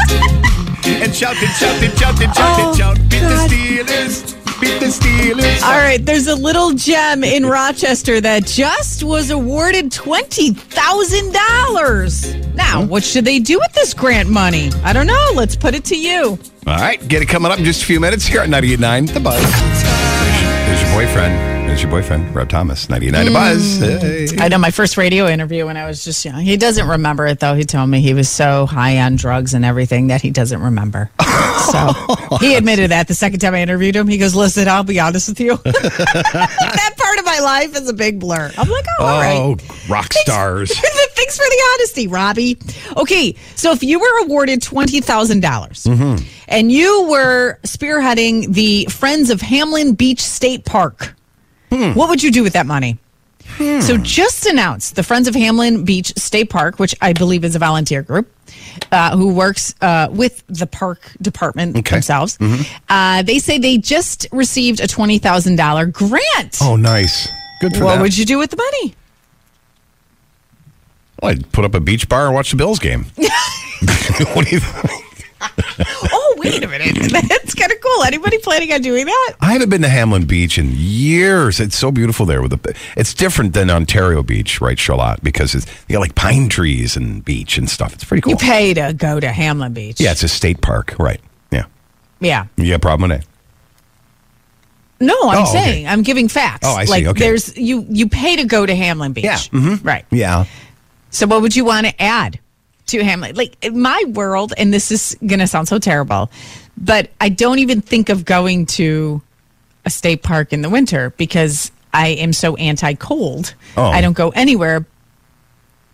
And shout and shout and shout and shout Oh, and shout. Beat God. the Steelers. Beat the Steelers. All right, there's a little gem in Rochester that just was awarded $20,000. Now, hmm? what should they do with this grant money? I don't know. Let's put it to you. All right, get it coming up in just a few minutes here at 98.9 The Buzz. There's your boyfriend. There's your boyfriend, Rob Thomas, 99 The Buzz. Hey. I know my first radio interview when I was just young. He doesn't remember it though. He told me he was so high on drugs and everything that he doesn't remember. So he admitted that the second time I interviewed him. He goes, "Listen, I'll be honest with you. that part of my life is a big blur." I'm like, "Oh, all right." Oh, rock stars. Thanks for the honesty, Robbie. Okay, so if you were awarded twenty thousand dollars Mm-hmm. and you were spearheading the Friends of Hamlin Beach State Park, Hmm. what would you do with that money? So just announced the Friends of Hamlin Beach State Park, which I believe is a volunteer group uh, who works uh, with the park department Okay. themselves. Mhm. Uh, they say they just received a twenty thousand dollar grant. Oh, nice. Good for what them. would you do with the money? Well, I'd put up a beach bar and watch the Bills game. what do you think? wait a minute. That's kind of cool. Anybody planning on doing that? I haven't been to Hamlin Beach in years. It's so beautiful there. With the, it's different than Ontario Beach, right, Charlotte? Because it's you got like pine trees and beach and stuff. It's pretty cool. You pay to go to Hamlin Beach. yeah, it's a state park, right? Yeah. Yeah. You got problem with it? No, I'm Oh, okay. saying I'm giving facts. Oh, I see. Like Okay. there's you you pay to go to Hamlin Beach. Yeah. Mhm. Right. Yeah. So what would you want to add to Hamlin? Like my world, and this is gonna sound so terrible, but I don't even think of going to a state park in the winter because I am so anti cold. Oh. I don't go anywhere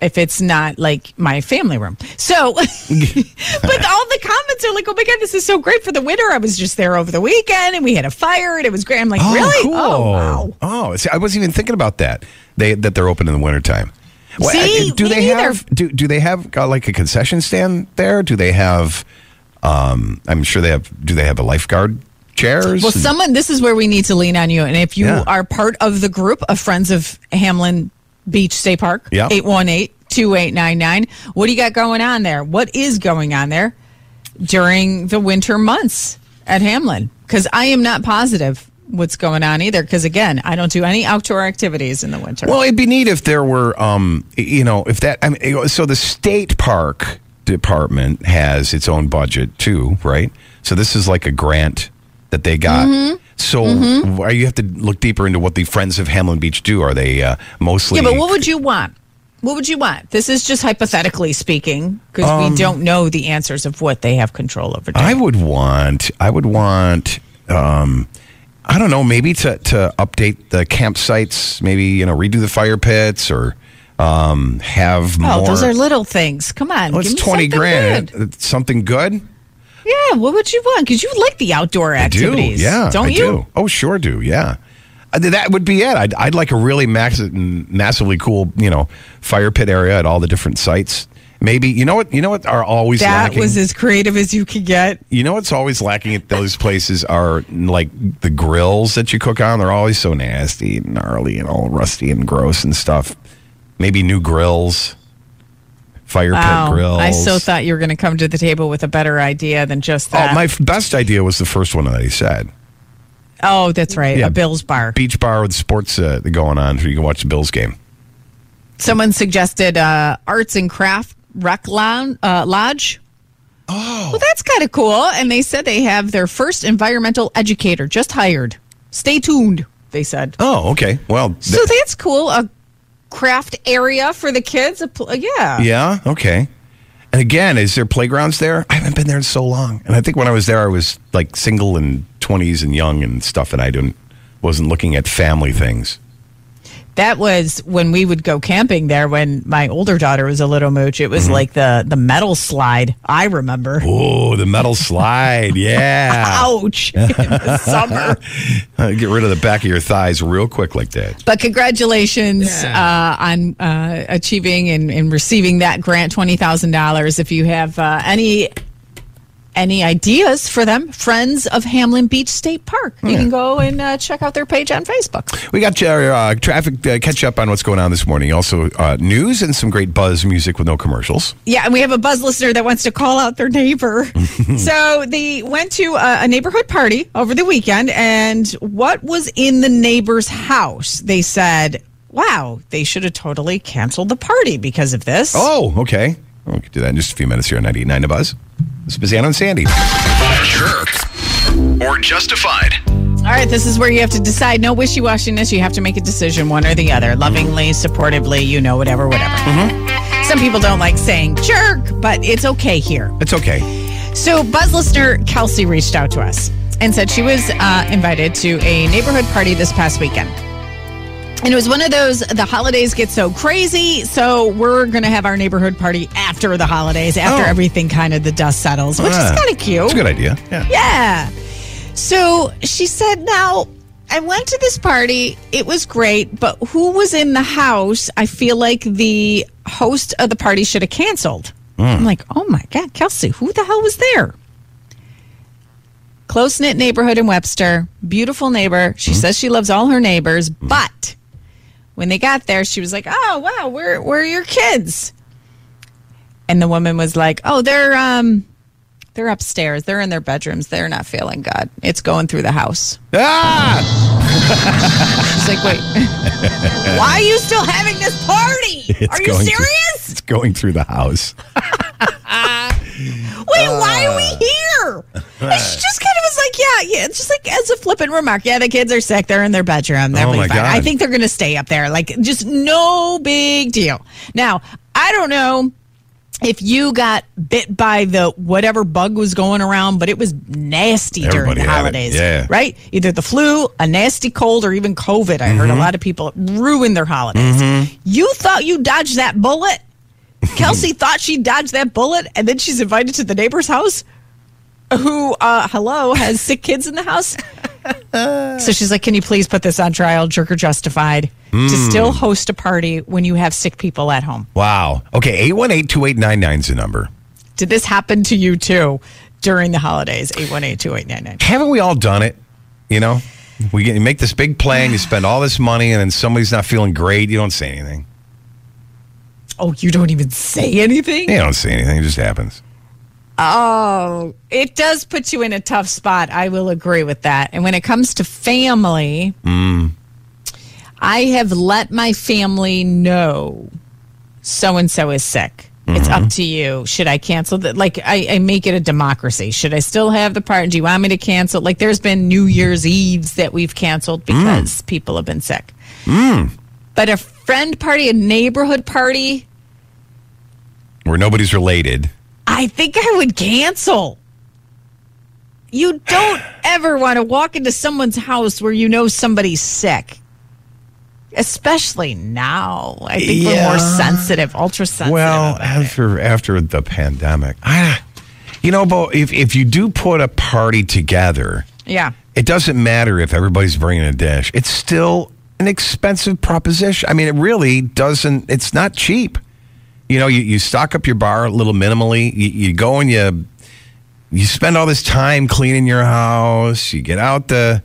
if it's not like my family room. So, but all the comments are like, "Oh my god, this is so great for the winter." I was just there over the weekend, and we had a fire, and it was great. I'm like, oh, really? Oh, cool. Oh wow. Oh, see, I wasn't even thinking about that. They that they're open in the wintertime. Well, See, do they neither. have do do they have uh, like a concession stand there? Do they have? Um, I'm sure they have. Do they have a lifeguard chairs? Well, someone, this is where we need to lean on you. And if you Yeah. are part of the group of Friends of Hamlin Beach State Park, Yep. 818 2899, what do you got going on there? What is going on there during the winter months at Hamlin? Because I am not positive what's going on either. Because again, I don't do any outdoor activities in the winter. Well, it'd be neat if there were, um, you know, if that. I mean, so the state park department has its own budget too, right? So this is like a grant that they got. Mhm. So Mhm. you have to look deeper into what the Friends of Hamlin Beach do? Are they uh, mostly? yeah, but what would you want? What would you want? This is just hypothetically speaking, because Um, we don't know the answers of what they have control over. I would want. I would want. Um, I don't know. Maybe to to update the campsites. Maybe you know redo the fire pits or um, have Oh, more. those are little things. Come on. Well, give it's me twenty something grand. good. Something good. Yeah, what would you want? Because you like the outdoor activities. Do. Yeah, Don't I you? do. Oh, sure do. Yeah. Uh, That would be it. I'd, I'd like a really max, massively cool, you know, fire pit area at all the different sites. Maybe you know what you know what are always That lacking. was as creative as you could get. you know what's always lacking at those places are like the grills that you cook on. They're always so nasty and gnarly and all rusty and gross and stuff. Maybe new grills, fire Wow. pit grills. I so thought you were going to come to the table with a better idea than just that. Oh, my f- best idea was the first one that he said. Oh, that's right. Yeah. A Bills bar. Beach bar with sports uh, going on, so you can watch the Bills game. Someone suggested uh, arts and craft rec lounge, uh, lodge. Oh. Well, that's kind of cool. And they said they have their first environmental educator just hired. Stay tuned, they said. Oh, okay. Well, th- So that's cool. A craft area for the kids. A pl- yeah. yeah, okay. And again, is there playgrounds there? I haven't been there in so long. And I think when I was there, I was like single and twenties and young and stuff, and I didn't wasn't looking at family things. That was when we would go camping there when my older daughter was a little mooch. It was Mm-hmm. like the the metal slide. I remember. Oh, the metal slide, yeah. Ouch. In summer. Get rid of the back of your thighs real quick like that. But congratulations uh, on uh, achieving and, and receiving that grant, twenty thousand dollars. If you have uh, any any ideas for them, friends of Hamlin Beach State Park. You Yeah. can go and uh, check out their page on Facebook. We got your uh, traffic uh, catch up on what's going on this morning. Also, uh, news and some great buzz music with no commercials. Yeah, and we have a buzz listener that wants to call out their neighbor. so they went to a, a neighborhood party over the weekend, and what was in the neighbor's house? They said, "Wow, they should have totally canceled the party because of this." Oh, okay. We can do that in just a few minutes here on 98.9 The Buzz. This is Spezzano and Sandy. Jerk or justified. All right, this is where you have to decide. No wishy washiness. You have to make a decision, one or the other. Lovingly, supportively, you know, whatever, whatever. Some people don't like saying jerk, but it's okay here. It's okay. So, Buzz listener Kelsey reached out to us and said she was uh, invited to a neighborhood party this past weekend. And it was one of those, the holidays get so crazy. So, we're going to have our neighborhood party after the holidays, after Oh. everything kind of the dust settles, which Ah, is kind of cute. It's a good idea. Yeah. Yeah. So she said, now I went to this party. It was great, but who was in the house? I feel like the host of the party should have canceled. Hmm. I'm like, oh my God, Kelsey, who the hell was there? Close knit neighborhood in Webster, beautiful neighbor. She hmm. says she loves all her neighbors, hmm. but when they got there, she was like, oh wow, where where are your kids? And the woman was like, oh, they're um they're upstairs. They're in their bedrooms. They're not feeling good. It's going through the house. Ah! She's like, wait, why are you still having this party? It's are you serious? Through, it's going through the house. Wait, why are we here? And she just kind of was like, yeah, yeah, it's just like as a flippant remark. Yeah, the kids are sick. They're in their bedroom. They'll Oh, be my fine. God. I think they're going to stay up there. Like, just no big deal. Now, I don't know if you got bit by the whatever bug was going around, but it was nasty Everybody during the holidays. Yeah. Right? Either the flu, a nasty cold, or even COVID. I heard a Mhm. lot of people ruin their holidays. Mhm. You thought you dodged that bullet? Kelsey thought she dodged that bullet, and then she's invited to the neighbor's house who, uh, hello, has sick kids in the house. so she's like, Can you please put this on trial, jerk or justified, to Mm. still host a party when you have sick people at home? Wow. Okay, 818 2899 is the number. Did this happen to you too during the holidays? 818 2899. Haven't we all done it? You know, we get, you make this big plan, you spend all this money, and then somebody's not feeling great. You don't say anything. Oh, you don't even say anything? You don't say anything. It just happens. Oh, it does put you in a tough spot. I will agree with that. And when it comes to family, Mm. I have let my family know so and so is sick. It's Mm-hmm. up to you. Should I cancel that? Like, I, I make it a democracy. Should I still have the party? Do you want me to cancel? Like, there's been New Year's Eves that we've canceled because people have been sick. Mm. But a friend party, a neighborhood party, Where nobody's related. I think I would cancel. You don't ever want to walk into someone's house where you know somebody's sick. Especially now. I think we're more sensitive, ultra sensitive. Well, after after the pandemic, I, you know, but if if you do put a party together, yeah. it doesn't matter if everybody's bringing a dish. It's still an expensive proposition. I mean, it really doesn't. It's not cheap. You know, you, you stock up your bar a little minimally. You, you go and you you spend all this time cleaning your house. You get out the,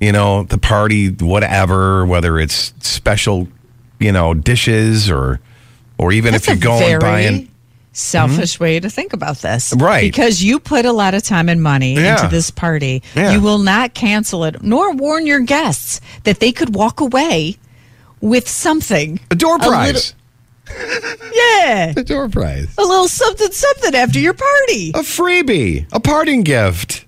you know, the party, whatever, whether it's special, you know, dishes or or even That's if you're going very buying. Selfish mm-hmm. way to think about this. Right. Because you put a lot of time and money Yeah. into this party. Yeah. You will not cancel it nor warn your guests that they could walk away with something. A door little- prize. yeah. A door prize. A little something something after your party. A freebie. A parting gift.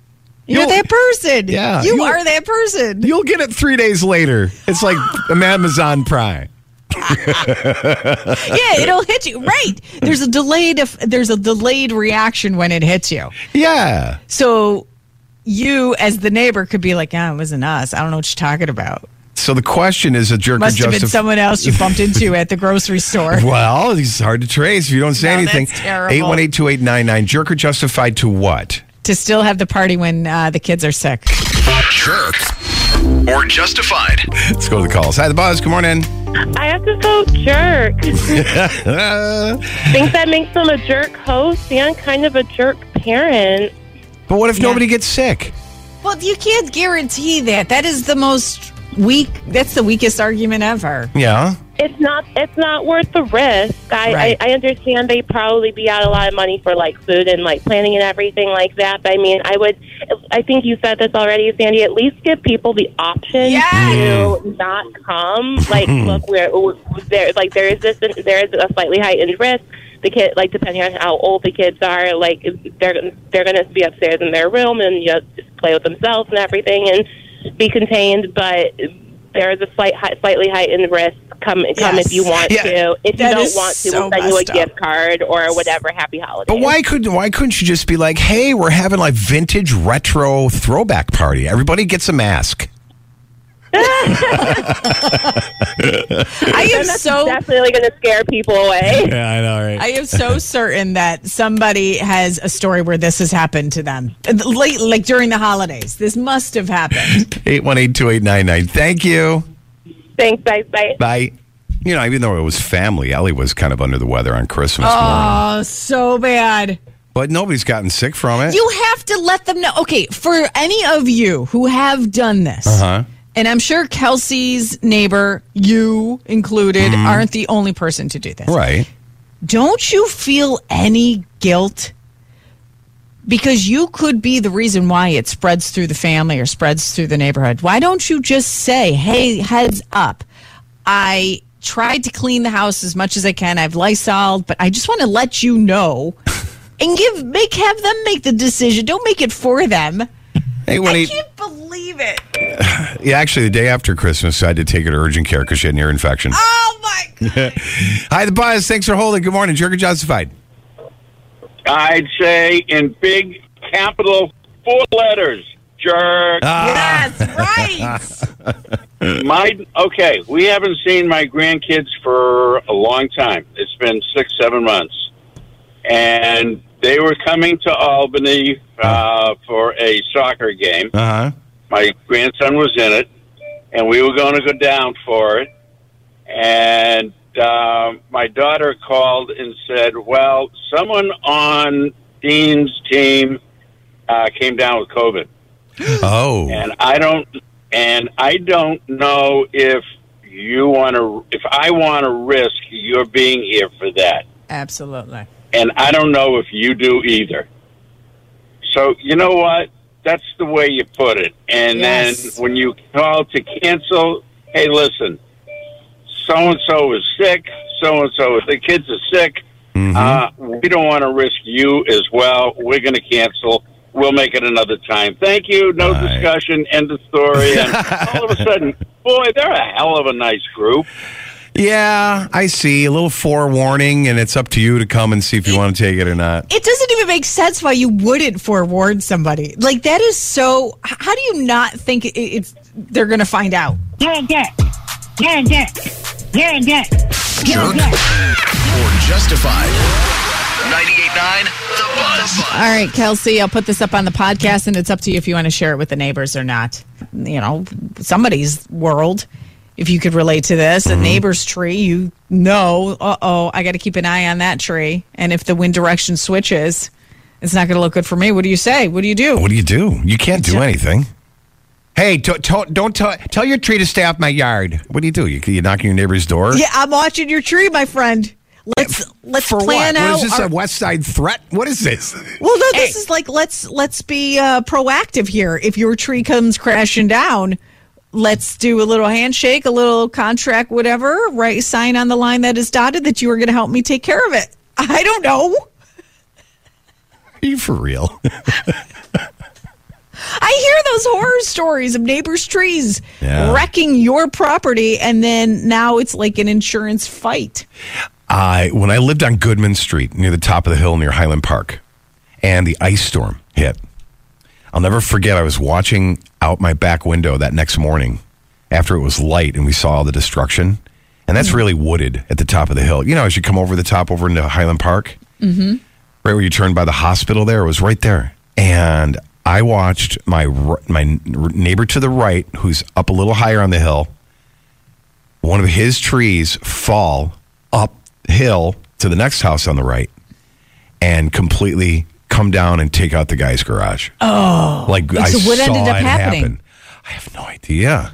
You're You'll- that person. Yeah, You are that person. You'll get it three days later. It's like an Amazon Prime. yeah, it'll hit you. Right. There's a delayed there's a delayed reaction when it hits you. Yeah. So you as the neighbor could be like, "Yeah, it wasn't us. I don't know what you're talking about." So the question is a jerk Must or have been someone else you bumped into at the grocery store. Well, it's hard to trace if you don't say No, anything. that's terrible. 818-2899. Jerk or justified to what? To still have the party when uh, the kids are sick. Jerk or justified. Let's go to the calls. Hi, the buzz. Good morning. I have to vote jerk. Think that makes them a jerk host and kind of a jerk parent. But what if Yeah. nobody gets sick? Well, you can't guarantee that. That is the most weak. That's the weakest argument ever. Yeah. It's not. It's not worth the risk. I, Right. I, I understand they probably be out a lot of money for like food and like planning and everything like that. But I mean, I would. I think you said this already, Sandy. At least give people the option to mm. not come. Like, look, we're, we're there. Like, there is this. There is a slightly heightened risk. The kid, like, depending on how old the kids are, like, they're they're going to be upstairs in their room and you know, just play with themselves and everything and be contained. But there is a slight, hi- slightly heightened risk. Come, come Yes. if you want Yeah. to. If That you don't want to, so we'll send you a up. gift card or whatever. Happy holidays. But why couldn't why couldn't you just be like, hey, we're having like vintage retro throwback party. Everybody gets a mask. I am so definitely going to scare people away. Yeah, I know, right? I am so certain that somebody has a story where this has happened to them. Late, like during the holidays. This must have happened. 818-2899. Thank you. Thanks, bye, bye. Bye. You know, even though it was family, Ellie was kind of under the weather on Christmas morning. Oh, so bad. But nobody's gotten sick from it. You have to let them know. Okay, for any of you who have done this, uh-huh. And I'm sure Kelsey's neighbor, you included, mm-hmm. aren't the only person to do this. Right. Don't you feel any guilt? Because you could be the reason why it spreads through the family or spreads through the neighborhood. Why don't you just say, hey, heads up, I tried to clean the house as much as I can. I've Lysoled, but I just want to let you know and give make have them make the decision. Don't make it for them. Hey, when I he, can't believe it. yeah, actually, the day after Christmas, I had to take her to urgent care because she had an ear infection. Oh my Hi, the buzz. Thanks for holding. Good morning. Jerk or justified? I'd say in big capital four letters, jerk. Ah. Yes, right. my okay, we haven't seen my grandkids for a long time. It's been six, seven months, and they were coming to Albany uh, for a soccer game. Uh huh. My grandson was in it, and we were going to go down for it. And uh, my daughter called and said, "Well, someone on Dean's team uh, came down with COVID." Oh. and I don't and I don't know if you want to if I want to risk your being here for that, Absolutely. And I don't know if you do either. So you know what? That's the way you put it. And Yes. then when you call to cancel, hey, listen, so and so is sick. So and so, the kids are sick. Uh, we don't want to risk you as well. We're going to cancel. We'll make it another time. Thank you. No discussion. End of story. And all of a sudden, boy, they're a hell of a nice group. Yeah, I see. A little forewarning, and it's up to you to come and see if you want to take it or not. It doesn't even make sense why you wouldn't forewarn somebody. Like that is so. How do you not think it, it's they're going to find out? Yeah, yeah. Yeah, yeah. Yeah, yeah. Jerk or justified. 98.9 The Buzz. All right, Kelsey, I'll put this up on the podcast, and it's up to you if you want to share it with the neighbors or not. You know, somebody's world. If you could relate to this, a neighbor's tree, you know, uh oh, I got to keep an eye on that tree. And if the wind direction switches, it's not going to look good for me. What do you say? What do you do? What do you do? You can't do anything. Hey, t- t- don't tell tell your tree to stay off my yard. What do you do? You, you knock on your neighbor's door? Yeah, I'm watching your tree, my friend. Let's let's For plan what? out. What is this? our- a West Side threat? What is this? Well, no, this is like let's let's be uh, proactive here. If your tree comes crashing down, let's do a little handshake, a little contract, whatever. Right, sign on the line that is dotted that you are going to help me take care of it. I don't know. Are you for real? I hear those horror stories of neighbors' trees Yeah. wrecking your property, and then now it's like an insurance fight. I when I lived on Goodman Street near the top of the hill near Highland Park, and the ice storm hit. I'll never forget. I was watching out my back window that next morning after it was light, and we saw all the destruction. And that's really wooded at the top of the hill. You know, as you come over the top over into Highland Park, Mm-hmm. right where you turn by the hospital there it was right there and i watched my my neighbor to the right who's up a little higher on the hill one of his trees fall uphill to the next house on the right and completely come down and take out the guy's garage. Oh, Like, I what saw ended up it happening? happen. I have no idea.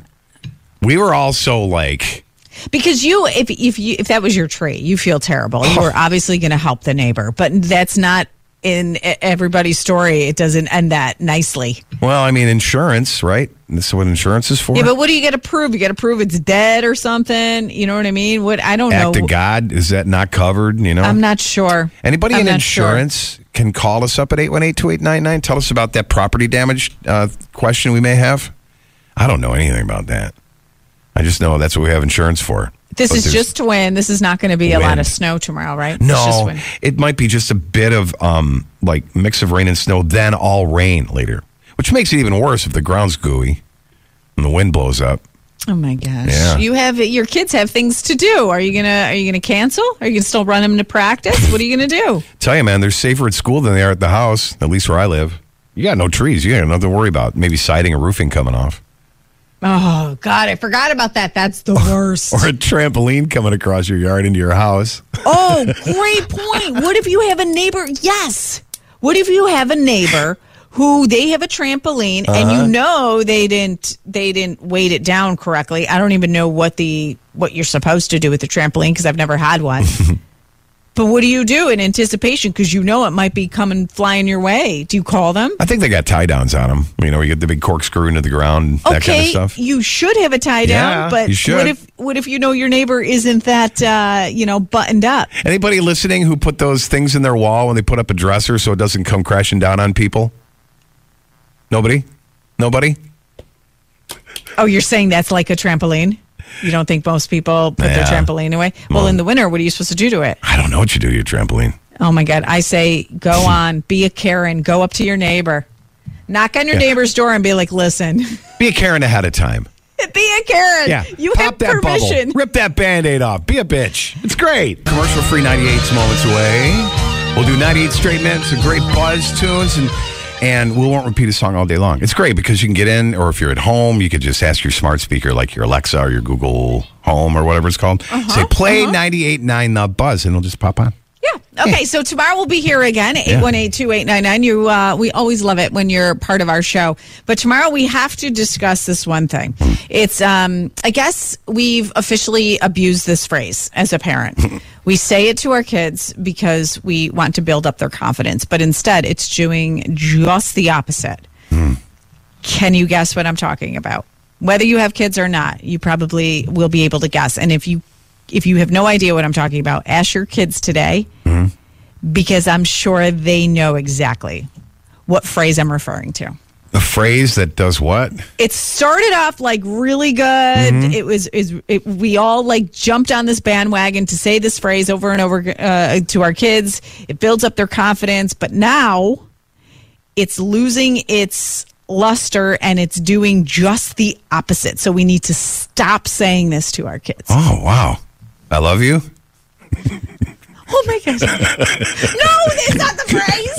We were all so like, Because you, if if you if that was your tree, you feel terrible. You oh. were obviously going to help the neighbor, but that's not in everybody's story. It doesn't end that nicely. well, I mean, insurance, right? This is what insurance is for. Yeah, but what do you got to prove? You got to prove it's dead or something. You know what I mean? What I don't Act know. Act of God is that not covered? You know, I'm not sure. Anybody I'm in insurance? sure. Can call us up at 818-2899. Tell us about that property damage uh, question we may have. I don't know anything about that. I just know that's what we have insurance for. This But is just to win. This is not going to be a lot of snow tomorrow, right? No, wind. it might be just a bit of um like mix of rain and snow, then all rain later, which makes it even worse if the ground's gooey and the wind blows up. Oh my gosh! Yeah. You have your kids have things to do. Are you gonna Are you gonna cancel? Are you gonna still run them to practice? What are you gonna do? Tell you, man, they're safer at school than they are at the house. At least where I live. You got no trees. You got nothing to worry about. Maybe siding or roofing coming off, Oh God, I forgot about that. That's the worst. or a trampoline coming across your yard into your house. oh, great point. What if you have a neighbor? Yes. What if you have a neighbor who they have a trampoline and Uh-huh. you know they didn't they didn't weight it down correctly. I don't even know what the what you're supposed to do with the trampoline because I've never had one. but what do you do in anticipation because you know it might be coming flying your way? Do you call them? I think they got tie downs on them. You know, you get the big corkscrew into the ground, that okay, kind of stuff. you should have a tie down, Yeah, but what if what if you know your neighbor isn't that uh, you know buttoned up? Anybody listening who put those things in their wall when they put up a dresser so it doesn't come crashing down on people? Nobody? Nobody? Oh, you're saying that's like a trampoline? You don't think most people put their Yeah. trampoline away? Well, in the winter, what are you supposed to do to it? I don't know what you do to your trampoline. Oh my God. I say, go on, be a Karen, go up to your neighbor, knock on your Yeah. neighbor's door and be like, listen, Be a Karen ahead of time. be a Karen. Yeah. You Pop have that permission. bubble. Rip that band aid off. Be a bitch. It's great. Commercial free 98's moments away. We'll do 98 straight minutes of great buzz tunes and and we won't repeat a song all day long. It's great because you can get in, or if you're at home, you could just ask your smart speaker, like your Alexa or your Google Home or whatever it's called. Uh-huh, Say play 98.9 The Buzz, and it'll just pop on. Okay, so tomorrow we'll be here again, 818-2899. You uh we always love it when you're part of our show. But tomorrow we have to discuss this one thing. It's um I guess we've officially abused this phrase as a parent. we say it to our kids because we want to build up their confidence, but instead it's doing just the opposite. Can you guess what I'm talking about? Whether you have kids or not, you probably will be able to guess. And if you if you have no idea what I'm talking about, ask your kids today because I'm sure they know exactly what phrase I'm referring to. A phrase that does what? It started off like really good. Mhm. It was is it, we all like jumped on this bandwagon to say this phrase over and over uh, to our kids. It builds up their confidence, but now it's losing its luster and it's doing just the opposite. So we need to stop saying this to our kids. Oh, wow. I love you. Oh my gosh. no, that's not the phrase.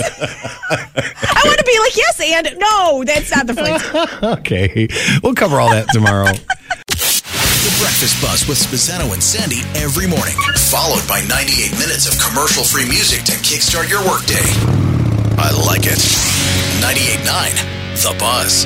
I want to be like, yes, and no, that's not the phrase. okay. We'll cover all that tomorrow. The Breakfast Buzz with Spezzano and Sandy every morning, followed by 98 minutes of commercial free music to kickstart your workday. I like it. 98.9 The Buzz.